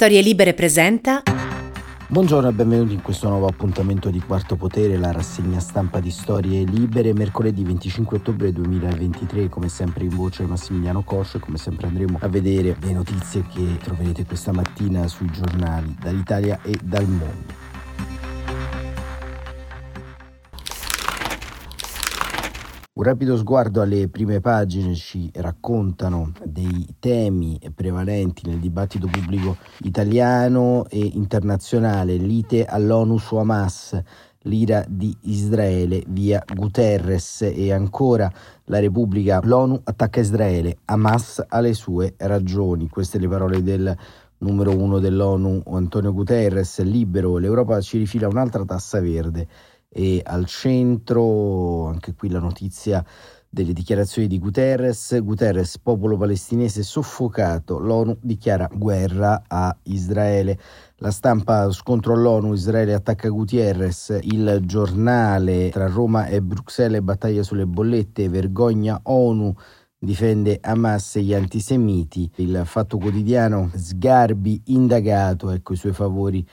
Storie Libere presenta. Buongiorno e benvenuti in questo nuovo appuntamento di Quarto Potere, la rassegna stampa di Storie Libere, mercoledì 25 ottobre 2023, come sempre in voce Massimiliano Coscio, come sempre andremo a vedere le notizie che troverete questa mattina sui giornali dall'Italia e dal mondo. Un rapido sguardo alle prime pagine ci raccontano dei temi prevalenti nel dibattito pubblico italiano e internazionale, lite all'ONU su Hamas, l'ira di Israele via Guterres e ancora la Repubblica, l'ONU attacca Israele, Hamas ha le sue ragioni. Queste le parole del numero uno dell'ONU Antonio Guterres, libero, l'Europa ci rifila un'altra tassa verde e al centro anche qui la notizia delle dichiarazioni di Guterres. Guterres, popolo palestinese soffocato, l'ONU dichiara guerra a Israele. La stampa scontro all'ONU, Israele attacca Gutierrez, il giornale tra Roma e Bruxelles, battaglia sulle bollette, vergogna ONU, difende Hamas e gli antisemiti. Il fatto quotidiano, Sgarbi indagato, ecco i suoi favori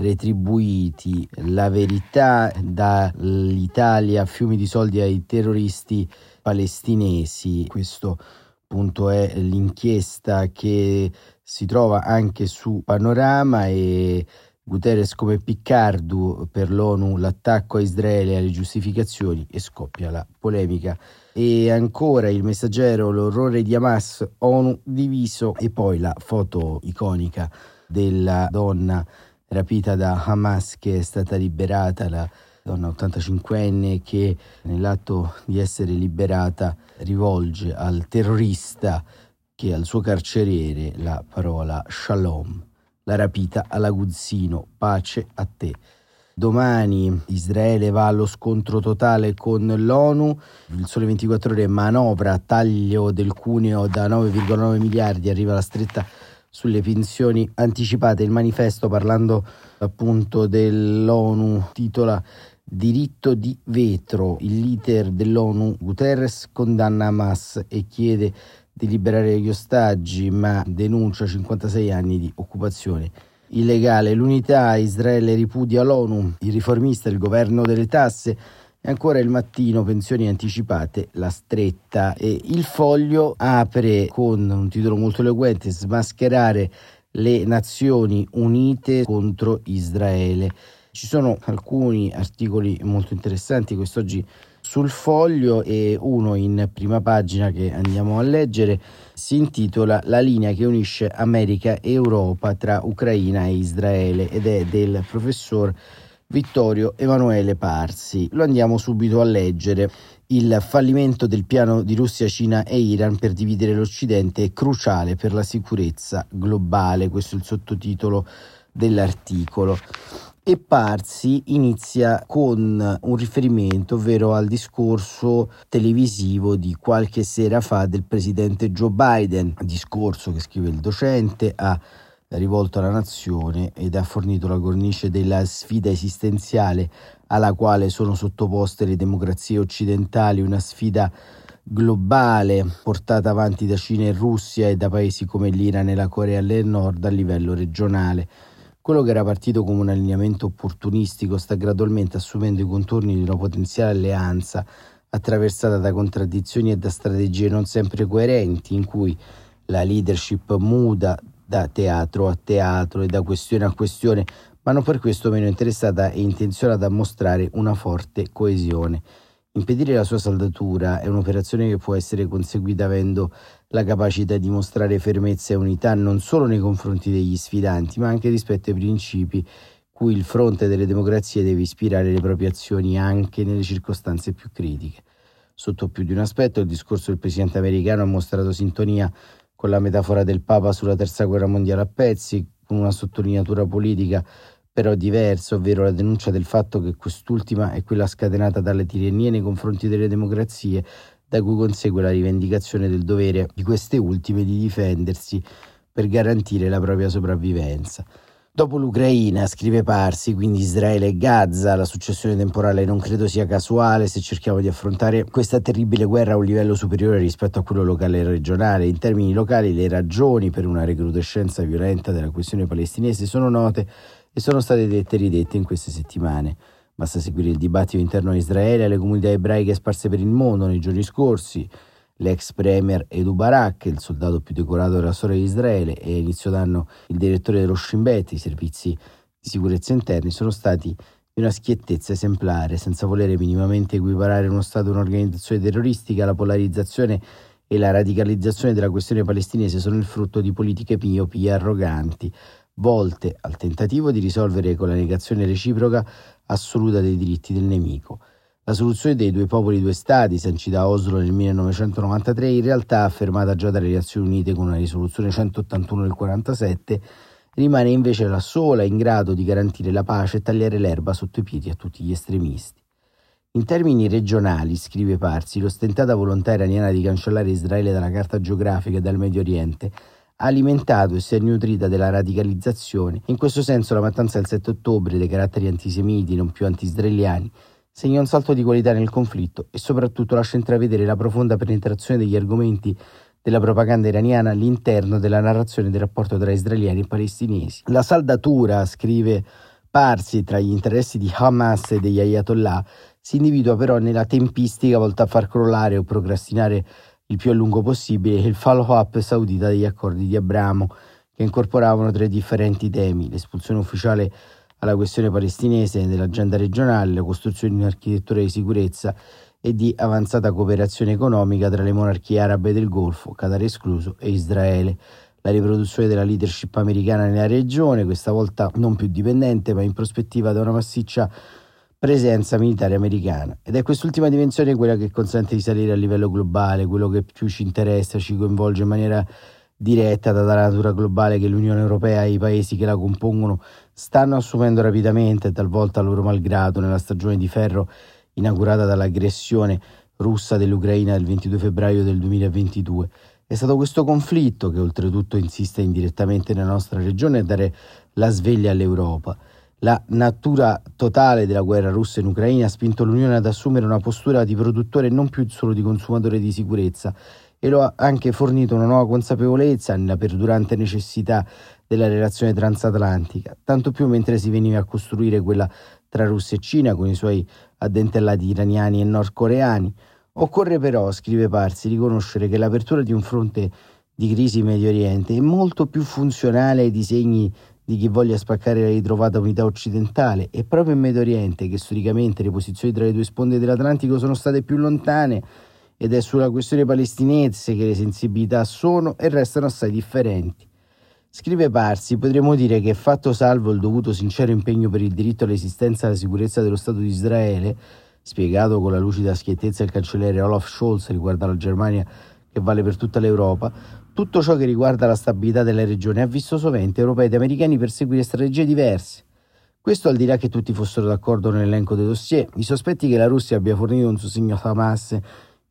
retribuiti, la verità dall'Italia, fiumi di soldi ai terroristi palestinesi. Questo appunto è l'inchiesta che si trova anche su Panorama e Guterres come Piccardo per l'ONU, l'attacco a Israele alle giustificazioni e scoppia la polemica. E ancora il messaggero, l'orrore di Hamas, ONU diviso e poi la foto iconica della donna rapita da Hamas che è stata liberata, la donna 85enne che nell'atto di essere liberata rivolge al terrorista che al suo carceriere la parola shalom, la rapita all'aguzzino, pace a te. Domani Israele va allo scontro totale con l'ONU, il sole 24 ore manovra, taglio del cuneo da 9,9 miliardi, arriva la stretta sulle pensioni anticipate. Il manifesto parlando appunto dell'ONU titola Diritto di vetro. Il leader dell'ONU Guterres condanna Hamas e chiede di liberare gli ostaggi, ma denuncia 56 anni di occupazione illegale. L'unità Israele ripudia l'ONU, il riformista, il governo delle tasse e ancora il mattino, pensioni anticipate, la stretta. E il foglio apre con un titolo molto eloquente, smascherare le Nazioni Unite contro Israele. Ci sono alcuni articoli molto interessanti quest'oggi sul foglio e uno in prima pagina che andiamo a leggere si intitola La linea che unisce America e Europa tra Ucraina e Israele ed è del professor Vittorio Emanuele Parsi. Lo andiamo subito a leggere. Il fallimento del piano di Russia, Cina e Iran per dividere l'Occidente è cruciale per la sicurezza globale. Questo è il sottotitolo dell'articolo. E Parsi inizia con un riferimento, ovvero al discorso televisivo di qualche sera fa del presidente Joe Biden, discorso che scrive il docente a rivolto alla nazione ed ha fornito la cornice della sfida esistenziale alla quale sono sottoposte le democrazie occidentali, una sfida globale portata avanti da Cina e Russia e da paesi come l'Iran e la Corea del Nord a livello regionale. Quello che era partito come un allineamento opportunistico sta gradualmente assumendo i contorni di una potenziale alleanza attraversata da contraddizioni e da strategie non sempre coerenti in cui la leadership muda da teatro a teatro e da questione a questione, ma non per questo meno interessata e intenzionata a mostrare una forte coesione. Impedire la sua saldatura è un'operazione che può essere conseguita avendo la capacità di mostrare fermezza e unità non solo nei confronti degli sfidanti, ma anche rispetto ai principi cui il fronte delle democrazie deve ispirare le proprie azioni anche nelle circostanze più critiche. Sotto più di un aspetto, il discorso del presidente americano ha mostrato sintonia con la metafora del Papa sulla terza guerra mondiale a pezzi, con una sottolineatura politica però diversa, ovvero la denuncia del fatto che quest'ultima è quella scatenata dalle tirannie nei confronti delle democrazie, da cui consegue la rivendicazione del dovere di queste ultime di difendersi per garantire la propria sopravvivenza. Dopo l'Ucraina, scrive Parsi, quindi Israele e Gaza, la successione temporale non credo sia casuale se cerchiamo di affrontare questa terribile guerra a un livello superiore rispetto a quello locale e regionale. In termini locali le ragioni per una recrudescenza violenta della questione palestinese sono note e sono state dette e ridette in queste settimane. Basta seguire il dibattito interno a Israele e alle comunità ebraiche sparse per il mondo nei giorni scorsi l'ex premier Edu Barak, il soldato più decorato della storia di Israele, e inizio d'anno il direttore dello Shin Bet, i servizi di sicurezza interni, sono stati di una schiettezza esemplare, senza volere minimamente equiparare uno Stato a un'organizzazione terroristica, la polarizzazione e la radicalizzazione della questione palestinese sono il frutto di politiche miopi e arroganti, volte al tentativo di risolvere con la negazione reciproca assoluta dei diritti del nemico. La soluzione dei due popoli, due stati, sancita a Oslo nel 1993, in realtà affermata già dalle Nazioni Unite con una risoluzione 181 del 47, rimane invece la sola in grado di garantire la pace e tagliare l'erba sotto i piedi a tutti gli estremisti. In termini regionali, scrive Parsi, l'ostentata volontà iraniana di cancellare Israele dalla carta geografica e dal Medio Oriente ha alimentato e si è nutrita della radicalizzazione. In questo senso la mattanza del 7 ottobre dei caratteri antisemiti non più anti-israeliani segna un salto di qualità nel conflitto e soprattutto lascia intravedere la profonda penetrazione degli argomenti della propaganda iraniana all'interno della narrazione del rapporto tra israeliani e palestinesi. La saldatura, scrive Parsi, tra gli interessi di Hamas e degli Ayatollah si individua però nella tempistica volta a far crollare o procrastinare il più a lungo possibile il follow-up saudita degli accordi di Abramo, che incorporavano tre differenti temi, l'espulsione ufficiale alla questione palestinese nell'agenda regionale, la costruzione di un'architettura di sicurezza e di avanzata cooperazione economica tra le monarchie arabe del Golfo, Qatar escluso, e Israele. La riproduzione della leadership americana nella regione, questa volta non più dipendente, ma in prospettiva da una massiccia presenza militare americana. Ed è quest'ultima dimensione quella che consente di salire a livello globale, quello che più ci interessa, ci coinvolge in maniera diretta data la natura globale che l'Unione Europea e i paesi che la compongono stanno assumendo rapidamente talvolta loro malgrado nella stagione di ferro inaugurata dall'aggressione russa dell'Ucraina il 22 febbraio del 2022. È stato questo conflitto che oltretutto insiste indirettamente nella nostra regione a dare la sveglia all'Europa. La natura totale della guerra russa in Ucraina ha spinto l'Unione ad assumere una postura di produttore e non più solo di consumatore di sicurezza e lo ha anche fornito una nuova consapevolezza nella perdurante necessità della relazione transatlantica, tanto più mentre si veniva a costruire quella tra Russia e Cina con i suoi addentellati iraniani e nordcoreani. Occorre però, scrive Parsi, riconoscere che l'apertura di un fronte di crisi in Medio Oriente è molto più funzionale ai disegni di chi voglia spaccare la ritrovata unità occidentale e proprio in Medio Oriente, che storicamente le posizioni tra le due sponde dell'Atlantico sono state più lontane, ed è sulla questione palestinese che le sensibilità sono e restano assai differenti. Scrive Parsi, potremmo dire che fatto salvo il dovuto sincero impegno per il diritto all'esistenza e alla sicurezza dello Stato di Israele, spiegato con la lucida schiettezza del cancelliere Olaf Scholz riguardo alla Germania che vale per tutta l'Europa, tutto ciò che riguarda la stabilità della regione ha visto sovente europei ed americani perseguire strategie diverse. Questo al di là che tutti fossero d'accordo nell'elenco dei dossier, i sospetti che la Russia abbia fornito un sostegno a Hamas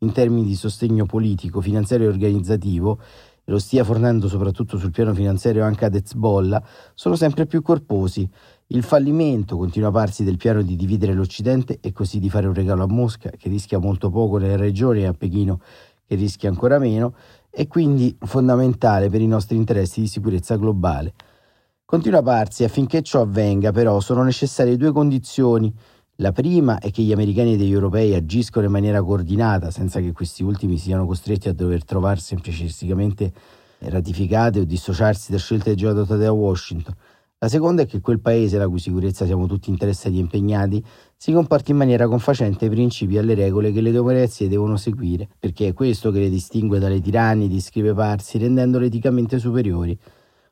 in termini di sostegno politico, finanziario e organizzativo, e lo stia fornendo soprattutto sul piano finanziario anche ad Hezbollah, sono sempre più corposi. Il fallimento, continua a parsi, del piano di dividere l'Occidente e così di fare un regalo a Mosca, che rischia molto poco nelle regioni, e a Pechino, che rischia ancora meno, è quindi fondamentale per i nostri interessi di sicurezza globale. Continua a parsi, affinché ciò avvenga, però, sono necessarie due condizioni la prima è che gli americani e gli europei agiscono in maniera coordinata, senza che questi ultimi siano costretti a dover trovare semplicisticamente ratificate o dissociarsi da scelte già adottate da Washington. La seconda è che quel paese, la cui sicurezza siamo tutti interessati e impegnati, si comporti in maniera confacente ai principi e alle regole che le democrazie devono seguire, perché è questo che le distingue dalle tirannidi, scrive Parsi, rendendole eticamente superiori.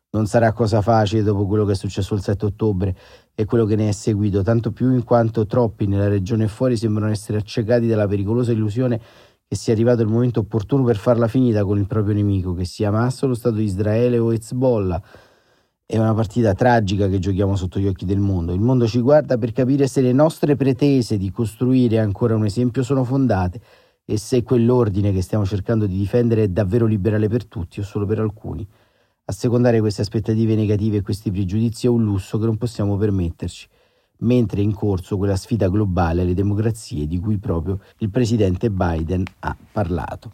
Non sarà cosa facile dopo quello che è successo il 7 ottobre e quello che ne è seguito, tanto più in quanto troppi nella regione e fuori sembrano essere accecati dalla pericolosa illusione che sia arrivato il momento opportuno per farla finita con il proprio nemico, che sia Hamas lo Stato di Israele o Hezbollah. È una partita tragica che giochiamo sotto gli occhi del mondo. Il mondo ci guarda per capire se le nostre pretese di costruire ancora un esempio sono fondate e se quell'ordine che stiamo cercando di difendere è davvero liberale per tutti o solo per alcuni. Assecondare queste aspettative negative e questi pregiudizi è un lusso che non possiamo permetterci, mentre è in corso quella sfida globale alle democrazie di cui proprio il presidente Biden ha parlato.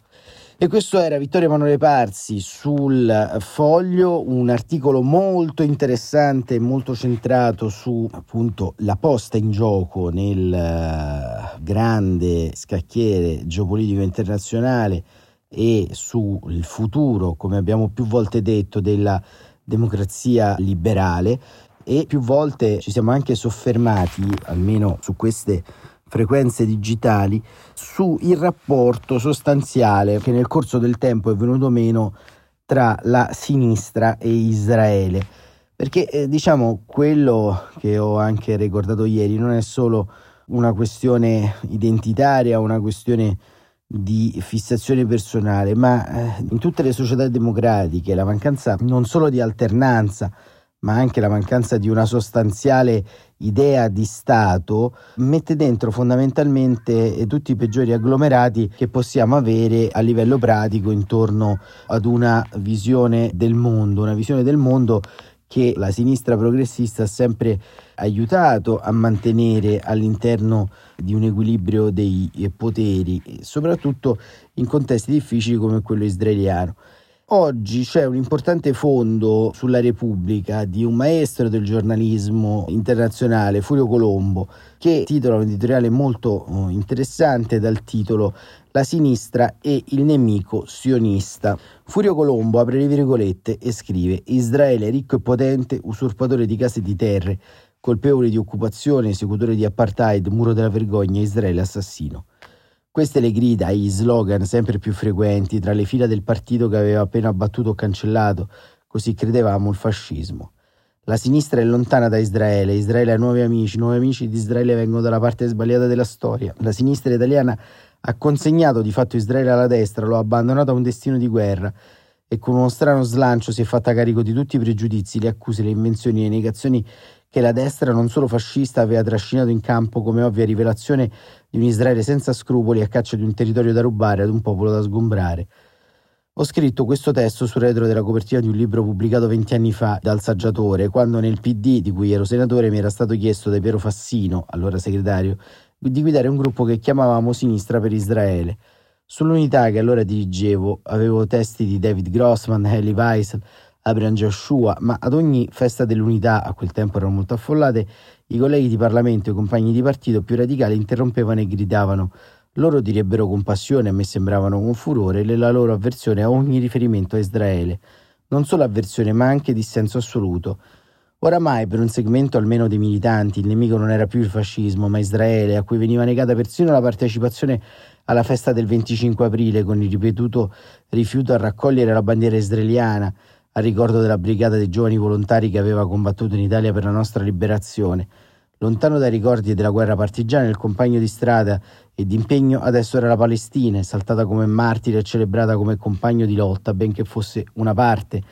E questo era Vittorio Emanuele Parzi sul foglio, un articolo molto interessante molto centrato su appunto la posta in gioco nel eh, grande scacchiere geopolitico internazionale e sul futuro, come abbiamo più volte detto, della democrazia liberale e più volte ci siamo anche soffermati, almeno su queste frequenze digitali sul rapporto sostanziale che nel corso del tempo è venuto meno tra la sinistra e Israele. Perché eh, diciamo quello che ho anche ricordato ieri non è solo una questione identitaria, una questione di fissazione personale, ma eh, in tutte le società democratiche la mancanza non solo di alternanza, ma anche la mancanza di una sostanziale idea di Stato mette dentro fondamentalmente tutti i peggiori agglomerati che possiamo avere a livello pratico intorno ad una visione del mondo, una visione del mondo che la sinistra progressista ha sempre aiutato a mantenere all'interno di un equilibrio dei poteri, soprattutto in contesti difficili come quello israeliano. Oggi c'è un importante fondo sulla Repubblica di un maestro del giornalismo internazionale, Furio Colombo, che titola un editoriale molto oh, interessante dal titolo La sinistra e il nemico sionista. Furio Colombo apre le virgolette e scrive Israele ricco e potente, usurpatore di case e di terre, colpevole di occupazione, esecutore di apartheid, muro della vergogna, Israele assassino. Queste le grida e gli slogan sempre più frequenti tra le fila del partito che aveva appena abbattuto o cancellato, così credevamo, il fascismo. La sinistra è lontana da Israele, Israele ha nuovi amici, nuovi amici di Israele vengono dalla parte sbagliata della storia. La sinistra italiana ha consegnato di fatto Israele alla destra, lo ha abbandonato a un destino di guerra e con uno strano slancio si è fatta carico di tutti i pregiudizi, le accuse, le invenzioni e le negazioni che la destra non solo fascista aveva trascinato in campo come ovvia rivelazione di un Israele senza scrupoli a caccia di un territorio da rubare ad un popolo da sgombrare. Ho scritto questo testo sul retro della copertina di un libro pubblicato venti anni fa dal saggiatore, quando nel PD, di cui ero senatore, mi era stato chiesto da Piero Fassino, allora segretario, di guidare un gruppo che chiamavamo Sinistra per Israele. Sull'unità che allora dirigevo avevo testi di David Grossman, Elie Wiesel, Abraham Joshua, ma ad ogni festa dell'unità, a quel tempo erano molto affollate, i colleghi di Parlamento e i compagni di partito più radicali interrompevano e gridavano. Loro direbbero con passione, a me sembravano con furore, la loro avversione a ogni riferimento a Israele. Non solo avversione, ma anche dissenso assoluto. Oramai, per un segmento almeno dei militanti, il nemico non era più il fascismo, ma Israele, a cui veniva negata persino la partecipazione alla festa del 25 aprile con il ripetuto rifiuto a raccogliere la bandiera israeliana, a ricordo della brigata dei giovani volontari che aveva combattuto in Italia per la nostra liberazione. Lontano dai ricordi della guerra partigiana, il compagno di strada e d'impegno adesso era la Palestina, esaltata come martire e celebrata come compagno di lotta, benché fosse una parte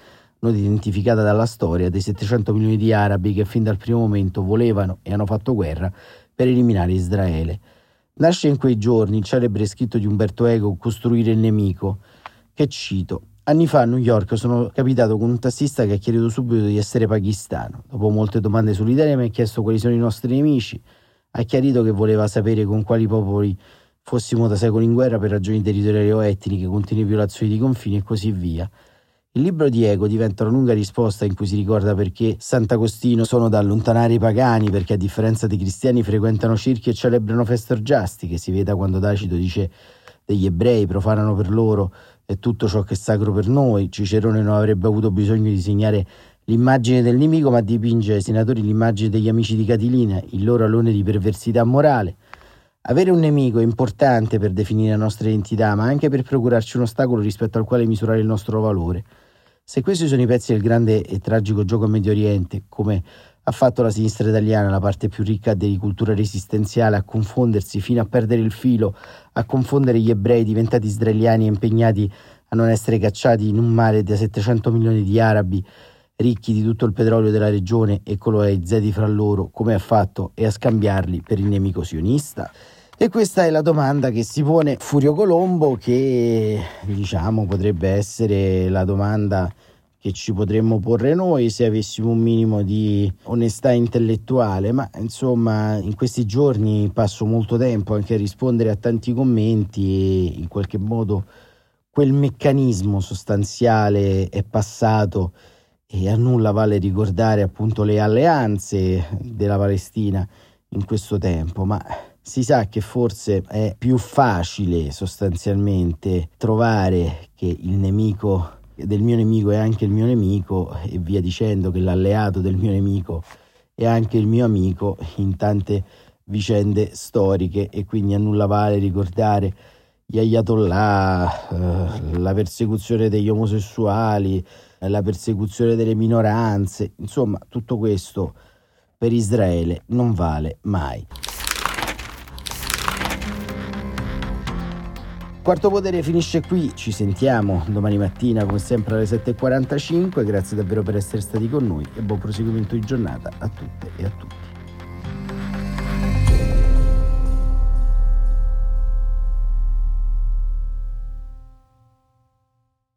non identificata dalla storia dei 700 milioni di arabi che fin dal primo momento volevano e hanno fatto guerra per eliminare Israele. Nasce in quei giorni il celebre scritto di Umberto Eco Costruire il nemico, che cito Anni fa a New York sono capitato con un tassista che ha chiesto subito di essere pakistano. Dopo molte domande sull'Italia mi ha chiesto quali sono i nostri nemici. Ha chiarito che voleva sapere con quali popoli fossimo da secoli in guerra per ragioni territoriali o etniche, continue violazioni di confini e così via. Il libro di Ego diventa una lunga risposta in cui si ricorda perché Sant'Agostino sono da allontanare i pagani, perché a differenza dei cristiani frequentano circhi e celebrano feste orgiastiche. Si veda quando Tacito dice degli ebrei profanano per loro è tutto ciò che è sacro per noi. Cicerone non avrebbe avuto bisogno di segnare l'immagine del nemico, ma dipinge ai senatori l'immagine degli amici di Catilina, il loro alone di perversità morale. Avere un nemico è importante per definire la nostra identità, ma anche per procurarci un ostacolo rispetto al quale misurare il nostro valore. Se questi sono i pezzi del grande e tragico gioco a Medio Oriente, come ha fatto la sinistra italiana, la parte più ricca di cultura resistenziale, a confondersi fino a perdere il filo, a confondere gli ebrei diventati israeliani e impegnati a non essere cacciati in un mare da 700 milioni di arabi ricchi di tutto il petrolio della regione e colonizzati fra loro, come ha fatto, e a scambiarli per il nemico sionista? E questa è la domanda che si pone Furio Colombo, che diciamo potrebbe essere la domanda che ci potremmo porre noi se avessimo un minimo di onestà intellettuale, ma insomma in questi giorni passo molto tempo anche a rispondere a tanti commenti e in qualche modo quel meccanismo sostanziale è passato e a nulla vale ricordare appunto le alleanze della Palestina in questo tempo, ma si sa che forse è più facile sostanzialmente trovare che il nemico del mio nemico è anche il mio nemico e via dicendo che l'alleato del mio nemico è anche il mio amico in tante vicende storiche. E quindi a nulla vale ricordare gli ayatollah, eh, la persecuzione degli omosessuali, la persecuzione delle minoranze, insomma tutto questo per Israele non vale mai. Quarto Potere finisce qui, ci sentiamo domani mattina come sempre alle 7.45, grazie davvero per essere stati con noi e buon proseguimento di giornata a tutte e a tutti.